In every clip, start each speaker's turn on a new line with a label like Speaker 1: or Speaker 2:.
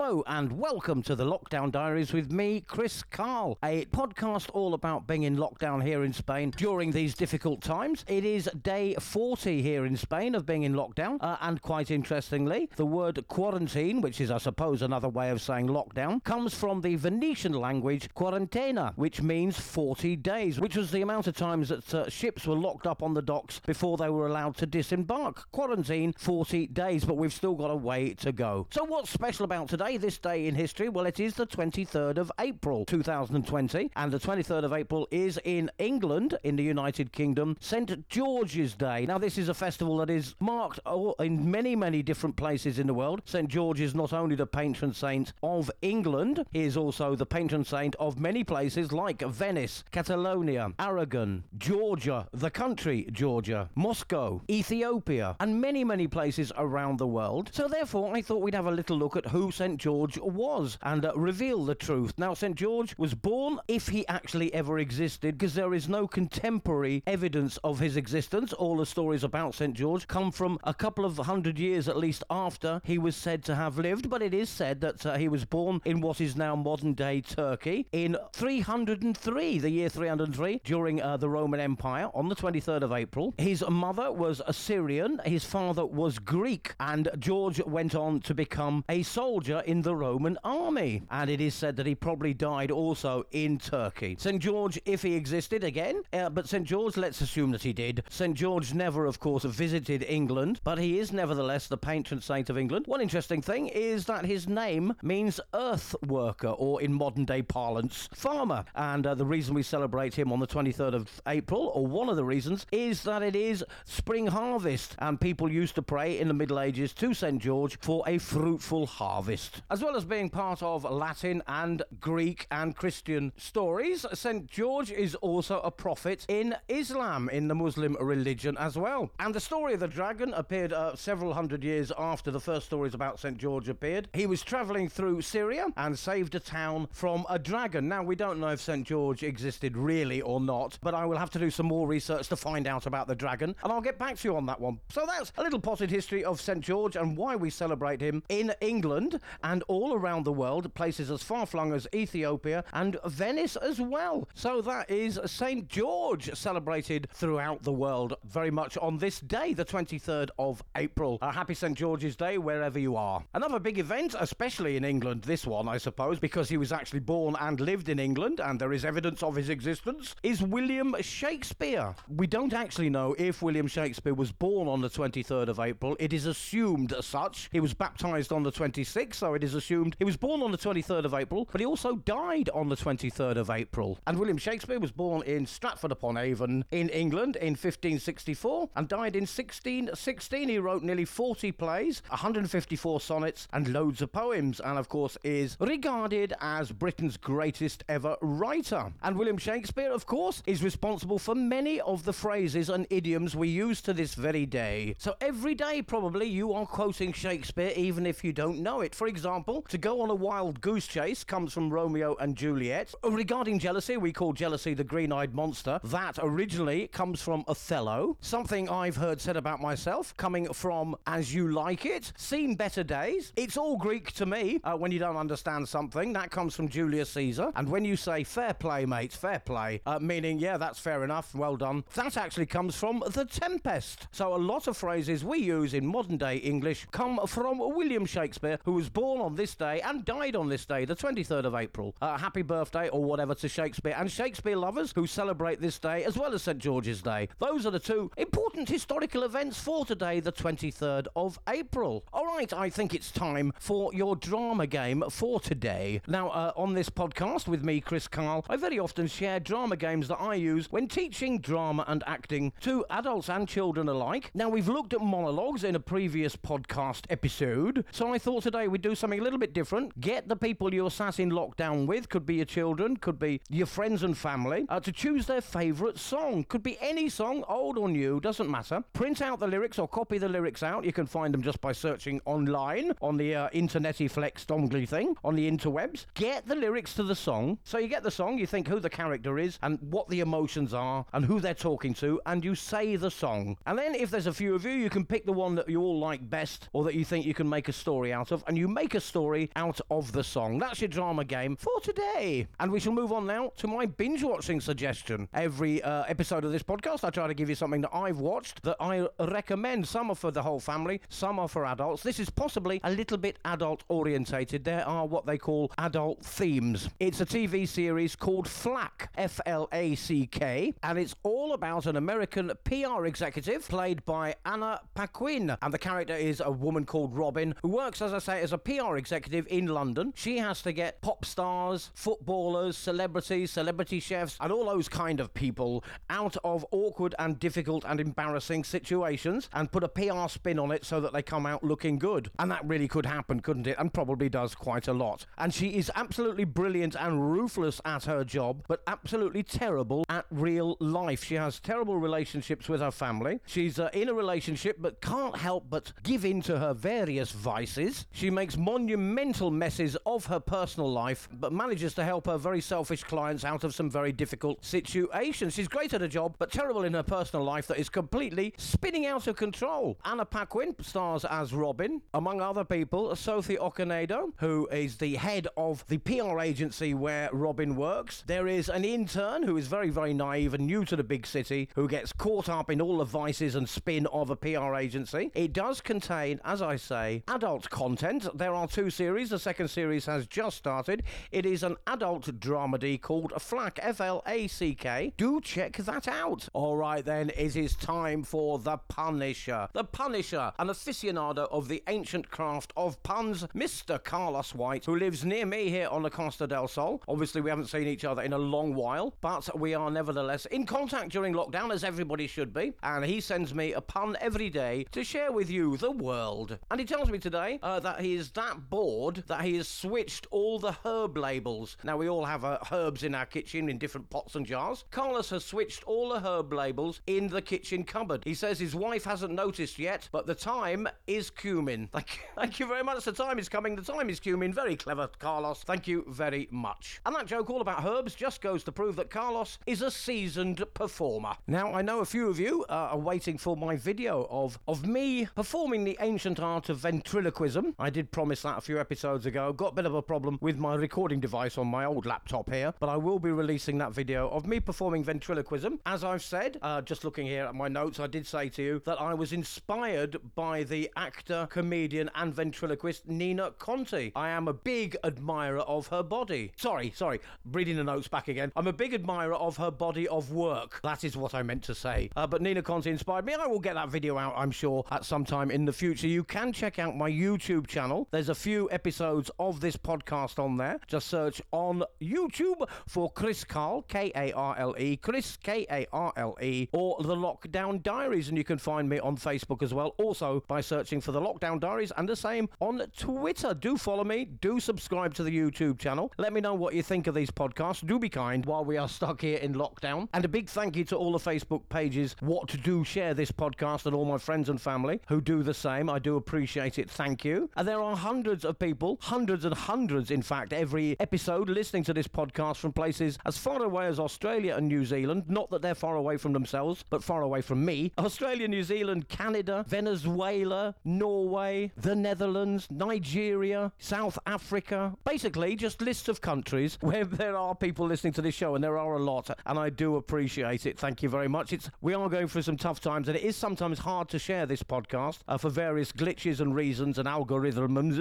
Speaker 1: Hello and welcome to the Lockdown Diaries with me, Chris Karle, a podcast all about being in lockdown here in Spain during these difficult times. It is day 40 here in Spain of being in lockdown, uh, and quite interestingly, the word quarantine, which is, I suppose, another way of saying lockdown, comes from the Venetian language quarantena, which means 40 days, which was the amount of times that uh, ships were locked up on the docks before they were allowed to disembark. Quarantine, 40 days, but we've still got a way to go. So, what's special about today, this day in history? Well, it is the 23rd of April 2020, and the 23rd of April is in England, in the United Kingdom, St. George's Day. Now, this is a festival that is marked oh, in many, many different places in the world. St. George is not only the patron saint of England, he is also the patron saint of many places like Venice, Catalonia, Aragon, Georgia, the country Georgia, Moscow, Ethiopia, and many, many places around the world. So, therefore, I thought we'd have a little look at who St. George was and uh, reveal the truth. Now, St. George was born, if he actually ever existed, because there is no contemporary evidence of his existence. All the stories about St. George come from a couple of hundred years at least after he was said to have lived, but it is said that uh, he was born in what is now modern day Turkey in 303, the year 303, during uh, the Roman Empire on the 23rd of April. His mother was Assyrian, his father was Greek, and George went on to become a soldier in the Roman army. And it is said that he probably died also in Turkey. St. George, if he existed again, uh, but St. George, let's assume that he did. St. George never, of course, visited England, but he is nevertheless the patron saint of England. One interesting thing is that his name means earth worker, or in modern day parlance, farmer. And uh, the reason we celebrate him on the 23rd of April, or one of the reasons, is that it is spring harvest, and people used to pray in the Middle Ages to St. George for a fruitful harvest. As well as being part of Latin and Greek and Christian stories, St. George is also a prophet in Islam, in the Muslim religion as well. And the story of the dragon appeared uh, several hundred years after the first stories about St. George appeared. He was travelling through Syria and saved a town from a dragon. Now, we don't know if St. George existed really or not, but I will have to do some more research to find out about the dragon, and I'll get back to you on that one. So that's a little potted history of St. George and why we celebrate him in England and all around the world, places as far flung as Ethiopia and Venice as well. So that is St. George celebrated throughout the world very much on this day, the 23rd of April. A happy St. George's Day wherever you are. Another big event, especially in England, this one, I suppose, because he was actually born and lived in England and there is evidence of his existence, is William Shakespeare. We don't actually know if William Shakespeare was born on the 23rd of April. It is assumed as such. He was baptized on the 26th, it is assumed he was born on the 23rd of April, but he also died on the 23rd of April. And William Shakespeare was born in Stratford upon Avon in England in 1564 and died in 1616. He wrote nearly 40 plays, 154 sonnets, and loads of poems, and of course is regarded as Britain's greatest ever writer. And William Shakespeare, of course, is responsible for many of the phrases and idioms we use to this very day. So every day, probably, you are quoting Shakespeare, even if you don't know it. For example, to go on a wild goose chase comes from Romeo and Juliet. Regarding jealousy, we call jealousy the green eyed monster. That originally comes from Othello. Something I've heard said about myself, coming from As You Like It, Seen Better Days. It's all Greek to me uh, when you don't understand something. That comes from Julius Caesar. And when you say fair play, mates, fair play, uh, meaning, yeah, that's fair enough, well done, that actually comes from The Tempest. So a lot of phrases we use in modern day English come from William Shakespeare, who was born on this day and died on this day, the 23rd of April. Uh, happy birthday or whatever to Shakespeare and Shakespeare lovers who celebrate this day as well as St. George's Day. Those are the two important historical events for today, the 23rd of April. All right, I think it's time for your drama game for today. Now, uh, on this podcast with me, Chris Karle, I very often share drama games that I use when teaching drama and acting to adults and children alike. Now, we've looked at monologues in a previous podcast episode, so I thought today we'd do something a little bit different. Get the people you're sat in lockdown with, could be your children, could be your friends and family, uh, to choose their favourite song. Could be any song, old or new, doesn't matter. Print out the lyrics or copy the lyrics out. You can find them just by searching online on the uh, internety flex dongly thing on the interwebs. Get the lyrics to the song. So you get the song, you think who the character is and what the emotions are and who they're talking to, and you say the song. And then if there's a few of you, you can pick the one that you all like best or that you think you can make a story out of, and you make make a story out of the song. That's your drama game for today. And we shall move on now to my binge watching suggestion. Every uh, episode of this podcast, I try to give you something that I've watched that I recommend. Some are for the whole family, some are for adults. This is possibly a little bit adult orientated. There are what they call adult themes. It's a TV series called Flack, F L A C K, and it's all about an American PR executive played by Anna Paquin. And the character is a woman called Robin who works, as I say, as a PR executive in London. She has to get pop stars, footballers, celebrities, celebrity chefs, and all those kind of people out of awkward and difficult and embarrassing situations and put a PR spin on it so that they come out looking good. And that really could happen, couldn't it? And probably does quite a lot. And she is absolutely brilliant and ruthless at her job, but absolutely terrible at real life. She has terrible relationships with her family. She's uh, in a relationship but can't help but give in to her various vices. She makes monumental messes of her personal life, but manages to help her very selfish clients out of some very difficult situations. She's great at her job, but terrible in her personal life that is completely spinning out of control. Anna Paquin stars as Robin, among other people, Sophie Okonedo, who is the head of the PR agency where Robin works. There is an intern who is very, very naive and new to the big city, who gets caught up in all the vices and spin of a PR agency. It does contain, as I say, adult content. There are two series. The second series has just started. It is an adult dramedy called Flack, F L A C K. Do check that out. All right, then, it is time for The Punisher. The Punisher, an aficionado of the ancient craft of puns, Mr. Carlos White, who lives near me here on the Costa del Sol. Obviously, we haven't seen each other in a long while, but we are nevertheless in contact during lockdown, as everybody should be. And he sends me a pun every day to share with you, the world. And he tells me today uh, that he is that bored that he has switched all the herb labels. Now, we all have uh, herbs in our kitchen in different pots and jars. Carlos has switched all the herb labels in the kitchen cupboard. He says his wife hasn't noticed yet, but the time is cumin. Thank you, thank you very much. The time is coming. The time is cumin. Very clever, Carlos. Thank you very much. And that joke all about herbs just goes to prove that Carlos is a seasoned performer. Now, I know a few of you uh, are waiting for my video of, of me performing the ancient art of ventriloquism. I did promise that a few episodes ago. Got a bit of a problem with my recording device on my old laptop here, but I will be releasing that video of me performing ventriloquism. As I've said, uh, just looking here at my notes, I did say to you that I was inspired by the actor, comedian, and ventriloquist Nina Conti. I am a big admirer of her body. Sorry, sorry, reading the notes back again. I'm a big admirer of her body of work. That is what I meant to say. Uh, but Nina Conti inspired me. I will get that video out, I'm sure, at some time in the future. You can check out my YouTube channel. There's a few episodes of this podcast on there. Just search on YouTube for Chris Karle, K A R L E, Chris, K A R L E, or The Lockdown Diaries. And you can find me on Facebook as well, also by searching for The Lockdown Diaries and the same on Twitter. Do follow me, do subscribe to the YouTube channel. Let me know what you think of these podcasts. Do be kind while we are stuck here in lockdown. And a big thank you to all the Facebook pages what to do share this podcast and all my friends and family who do the same. I do appreciate it. Thank you. And there are hundreds of people, hundreds and hundreds, in fact, every episode listening to this podcast from places as far away as Australia and New Zealand. Not that they're far away from themselves, but far away from me. Australia, New Zealand, Canada, Venezuela, Norway, the Netherlands, Nigeria, South Africa. Basically, just lists of countries where there are people listening to this show, and there are a lot, and I do appreciate it. Thank you very much. It's we are going through some tough times, and it is sometimes hard to share this podcast uh, for various glitches and reasons and algorithms,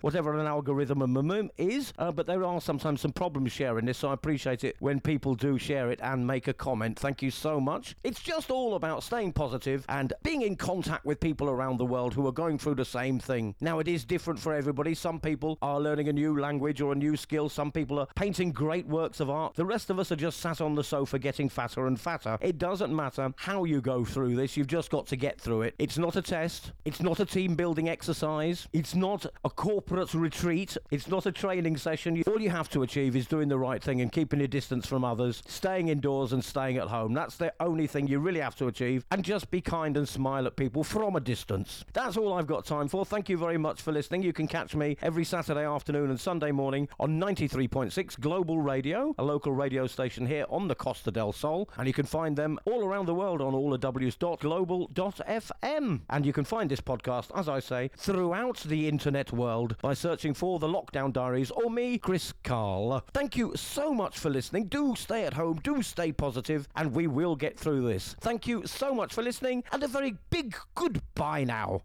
Speaker 1: whatever an algorithm is. Uh, but there are sometimes some problems sharing this, so I appreciate it when people do share it and make a comment. Thank you so much. It's just all about staying positive and being in contact with people around the world who are going through the same thing. Now, it is different for everybody. Some people are learning a new language or a new skill. Some people are painting great works of art. The rest of us are just sat on the sofa getting fatter and fatter. It doesn't matter how you go through this, you've just got to get through it. It's not a test, it's not a team building exercise, it's not a corporate retreat, it's not a training session. All you have to achieve is doing the right thing and keeping your distance from others, staying indoors and staying at home. That's the only thing you really have to achieve. And just be kind and smile at people from a distance. That's all I've got time for. Thank you very much for listening. You can catch me every Saturday afternoon and Sunday morning on 93.6 Global Radio, a local radio station here on the Costa del Sol. And you can find them all around the world on allthews.global.fm. And you can find this podcast, as I say, throughout the internet internet world by searching for The Lockdown Diaries or me, Chris Karle. Thank you so much for listening. Do stay at home, do stay positive, and we will get through this. Thank you so much for listening, and a very big goodbye now.